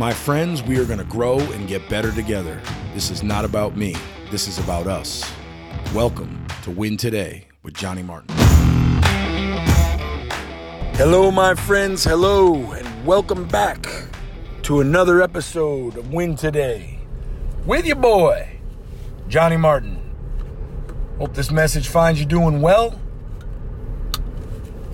My friends, we are going to grow and get better together. This is not about me, this is about us. Welcome to Win Today with Johnny Martin. Hello, my friends. Hello, and welcome back to another episode of Win Today with your boy, Johnny Martin. Hope this message finds you doing well.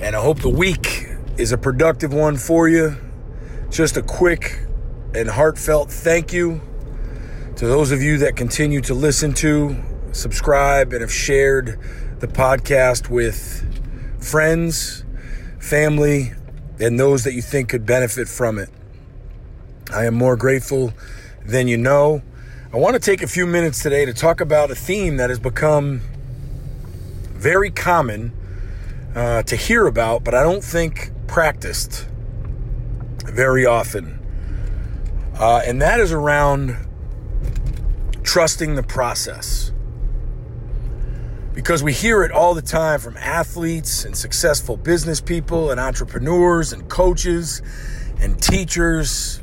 And I hope the week is a productive one for you. Just a quick and heartfelt thank you to those of you that continue to listen to, subscribe, and have shared the podcast with friends, family, and those that you think could benefit from it. I am more grateful than you know. I want to take a few minutes today to talk about a theme that has become very common uh, to hear about, but I don't think practiced very often. Uh, and that is around trusting the process. Because we hear it all the time from athletes and successful business people and entrepreneurs and coaches and teachers.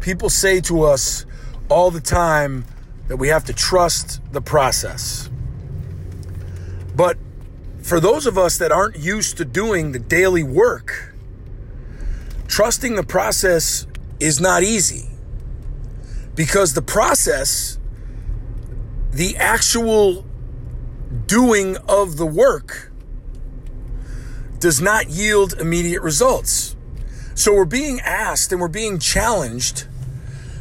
People say to us all the time that we have to trust the process. But for those of us that aren't used to doing the daily work, trusting the process is not easy. Because the process, the actual doing of the work, does not yield immediate results. So we're being asked and we're being challenged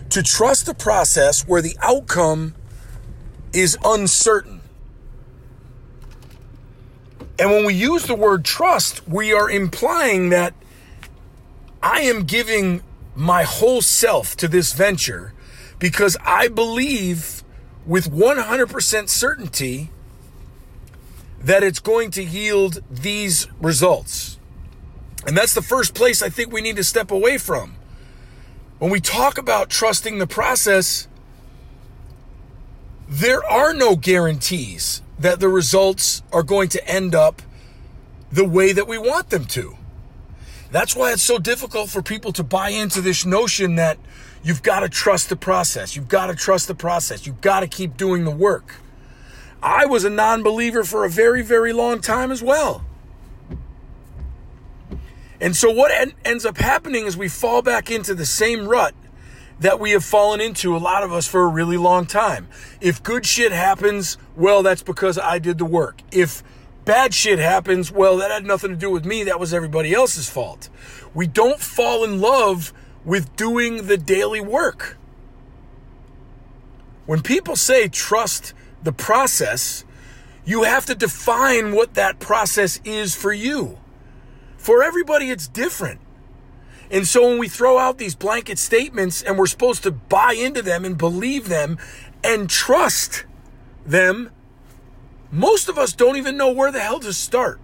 to trust the process where the outcome is uncertain. And when we use the word trust, we are implying that I am giving my whole self to this venture because I believe with 100% certainty that it's going to yield these results. And that's the first place I think we need to step away from. When we talk about trusting the process, there are no guarantees that the results are going to end up the way that we want them to. That's why it's so difficult for people to buy into this notion that you've got to trust the process. You've got to trust the process. You've got to keep doing the work. I was a non believer for a very, very long time as well. And so, what en- ends up happening is we fall back into the same rut that we have fallen into, a lot of us, for a really long time. If good shit happens, well, that's because I did the work. If bad shit happens, well, that had nothing to do with me. That was everybody else's fault. We don't fall in love with doing the daily work. When people say trust the process, you have to define what that process is for you. For everybody, it's different. And so when we throw out these blanket statements and we're supposed to buy into them and believe them and trust them, most of us don't even know where the hell to start.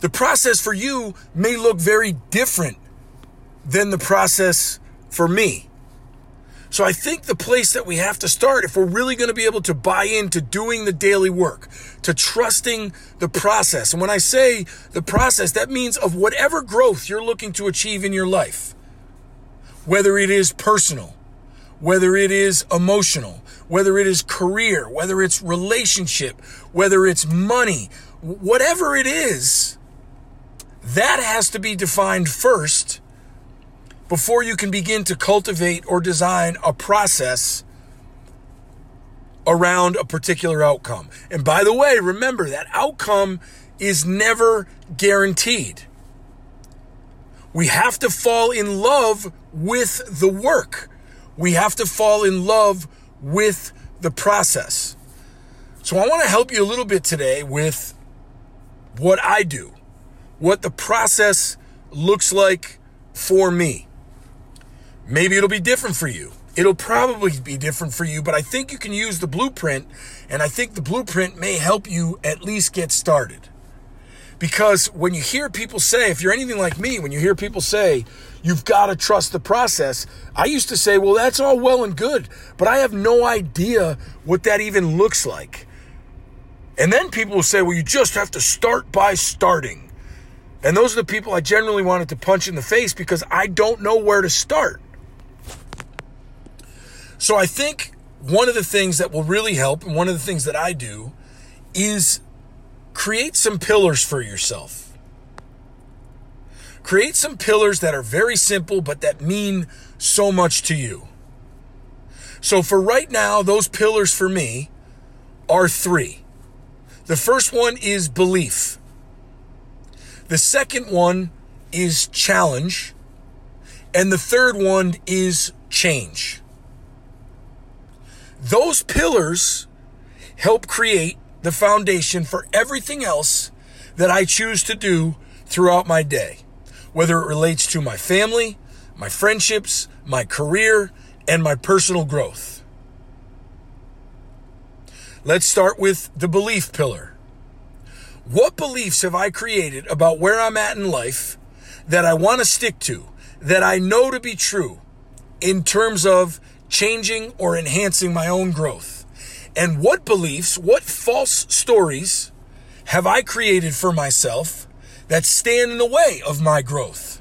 The process for you may look very different than the process for me. So I think the place that we have to start, if we're really going to be able to buy into doing the daily work, to trusting the process. And when I say the process, that means of whatever growth you're looking to achieve in your life, whether it is personal, whether it is emotional, whether it is career, whether it's relationship, whether it's money, whatever it is, that has to be defined first before you can begin to cultivate or design a process around a particular outcome. And by the way, remember that outcome is never guaranteed. We have to fall in love with the work. We have to fall in love with the process. So I want to help you a little bit today with what I do, what the process looks like for me. Maybe it'll be different for you. It'll probably be different for you, but I think you can use the blueprint, and I think the blueprint may help you at least get started. Because when you hear people say, if you're anything like me, when you hear people say, you've got to trust the process, I used to say, well, that's all well and good, but I have no idea what that even looks like. And then people will say, well, you just have to start by starting. And those are the people I generally wanted to punch in the face because I don't know where to start. So I think one of the things that will really help, and one of the things that I do, is create some pillars for yourself. Create some pillars that are very simple, but that mean so much to you. So for right now, those pillars for me are three. The first one is belief. The second one is challenge. And the third one is change. Those pillars help create the foundation for everything else that I choose to do throughout my day, whether it relates to my family, my friendships, my career, and my personal growth. Let's start with the belief pillar. What beliefs have I created about where I'm at in life that I want to stick to, that I know to be true in terms of changing or enhancing my own growth? And what beliefs, what false stories have I created for myself that stand in the way of my growth?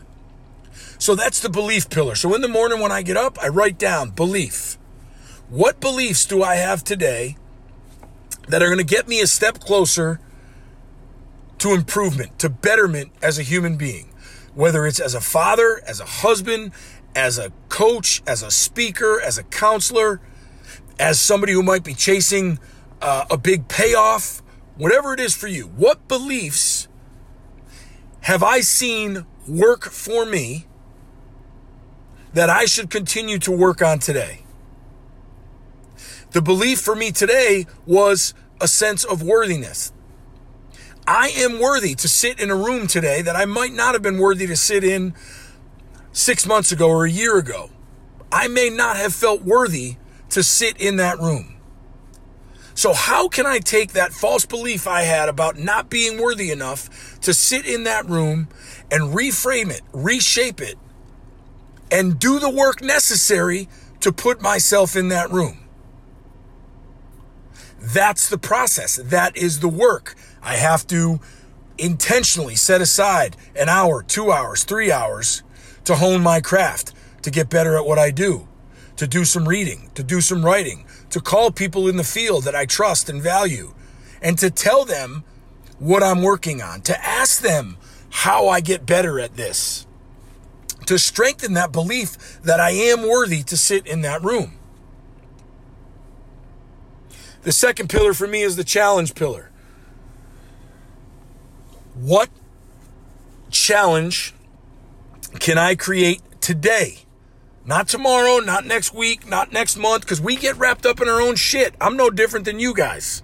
So that's the belief pillar. So in the morning when I get up, I write down belief. What beliefs do I have today that are going to get me a step closer to improvement, to betterment as a human being? Whether it's as a father, as a husband, as a coach, as a speaker, as a counselor, as somebody who might be chasing uh, a big payoff, whatever it is for you, what beliefs have I seen work for me that I should continue to work on today? The belief for me today was a sense of worthiness. I am worthy to sit in a room today that I might not have been worthy to sit in six months ago or a year ago. I may not have felt worthy to sit in that room. So, how can I take that false belief I had about not being worthy enough to sit in that room and reframe it, reshape it, and do the work necessary to put myself in that room? That's the process. That is the work. I have to intentionally set aside an hour, two hours, three hours to hone my craft, to get better at what I do, to do some reading, to do some writing, to call people in the field that I trust and value, and to tell them what I'm working on, to ask them how I get better at this, to strengthen that belief that I am worthy to sit in that room. The second pillar for me is the challenge pillar. What challenge can I create today? Not tomorrow, not next week, not next month, because we get wrapped up in our own shit. I'm no different than you guys.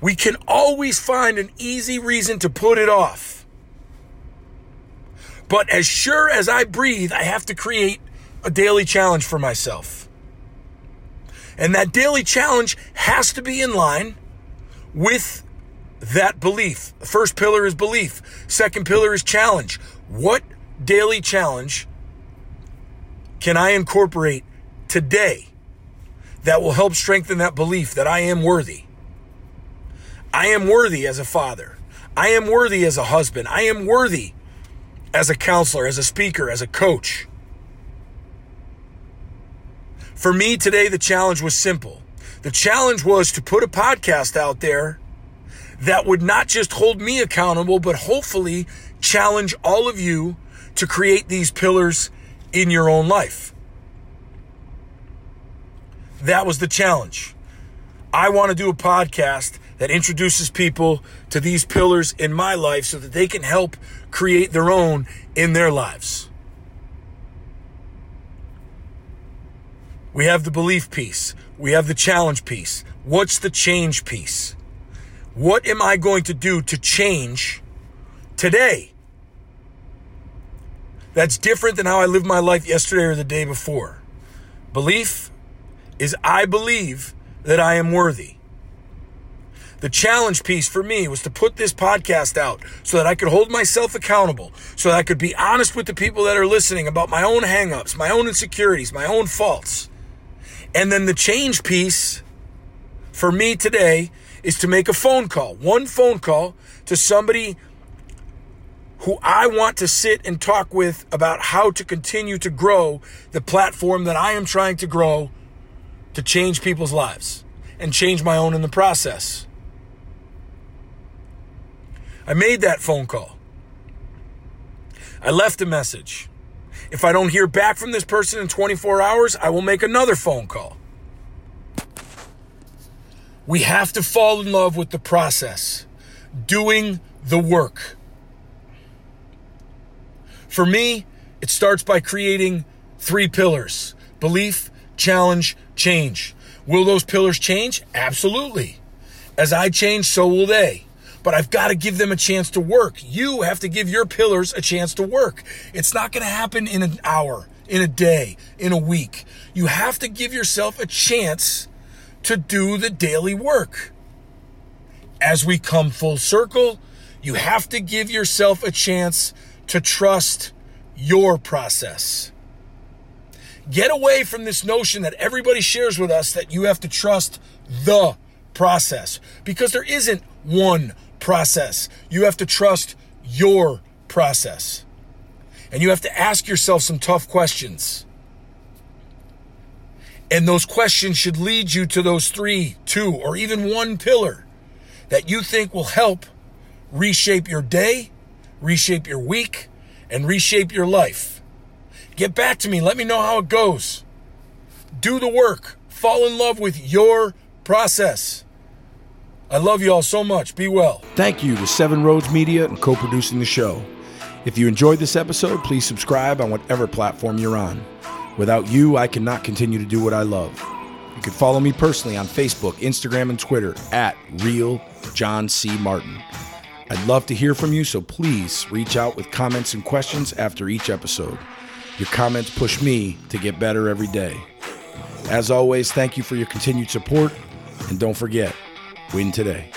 We can always find an easy reason to put it off. But as sure as I breathe, I have to create a daily challenge for myself. And that daily challenge has to be in line with that belief. First pillar is belief. Second pillar is challenge. What daily challenge can I incorporate today that will help strengthen that belief that I am worthy? I am worthy as a father. I am worthy as a husband. I am worthy as a counselor, as a speaker, as a coach. For me today, the challenge was simple. The challenge was to put a podcast out there that would not just hold me accountable, but hopefully challenge all of you to create these pillars in your own life. That was the challenge. I want to do a podcast that introduces people to these pillars in my life so that they can help create their own in their lives. We have the belief piece. We have the challenge piece. What's the change piece? What am I going to do to change today? That's different than how I lived my life yesterday or the day before. Belief is I believe that I am worthy. The challenge piece for me was to put this podcast out so that I could hold myself accountable, so that I could be honest with the people that are listening about my own hangups, my own insecurities, my own faults. And then the change piece for me today is to make a phone call, one phone call to somebody who I want to sit and talk with about how to continue to grow the platform that I am trying to grow to change people's lives and change my own in the process. I made that phone call. I left a message. If I don't hear back from this person in 24 hours, I will make another phone call. We have to fall in love with the process, doing the work. For me, it starts by creating three pillars belief, challenge, change. Will those pillars change? Absolutely. As I change, so will they. But I've got to give them a chance to work. You have to give your pillars a chance to work. It's not going to happen in an hour, in a day, in a week. You have to give yourself a chance to do the daily work. As we come full circle, you have to give yourself a chance to trust your process. Get away from this notion that everybody shares with us that you have to trust the process because there isn't one process. You have to trust your process. And you have to ask yourself some tough questions. And those questions should lead you to those three, two, or even one pillar that you think will help reshape your day, reshape your week, and reshape your life. Get back to me. Let me know how it goes. Do the work. Fall in love with your process. I love you all so much. Be well. Thank you to Seven Roads Media and co producing the show. If you enjoyed this episode, please subscribe on whatever platform you're on. Without you, I cannot continue to do what I love. You can follow me personally on Facebook, Instagram, and Twitter at Real John C. Martin. I'd love to hear from you, so please reach out with comments and questions after each episode. Your comments push me to get better every day. As always, thank you for your continued support, and don't forget, win today.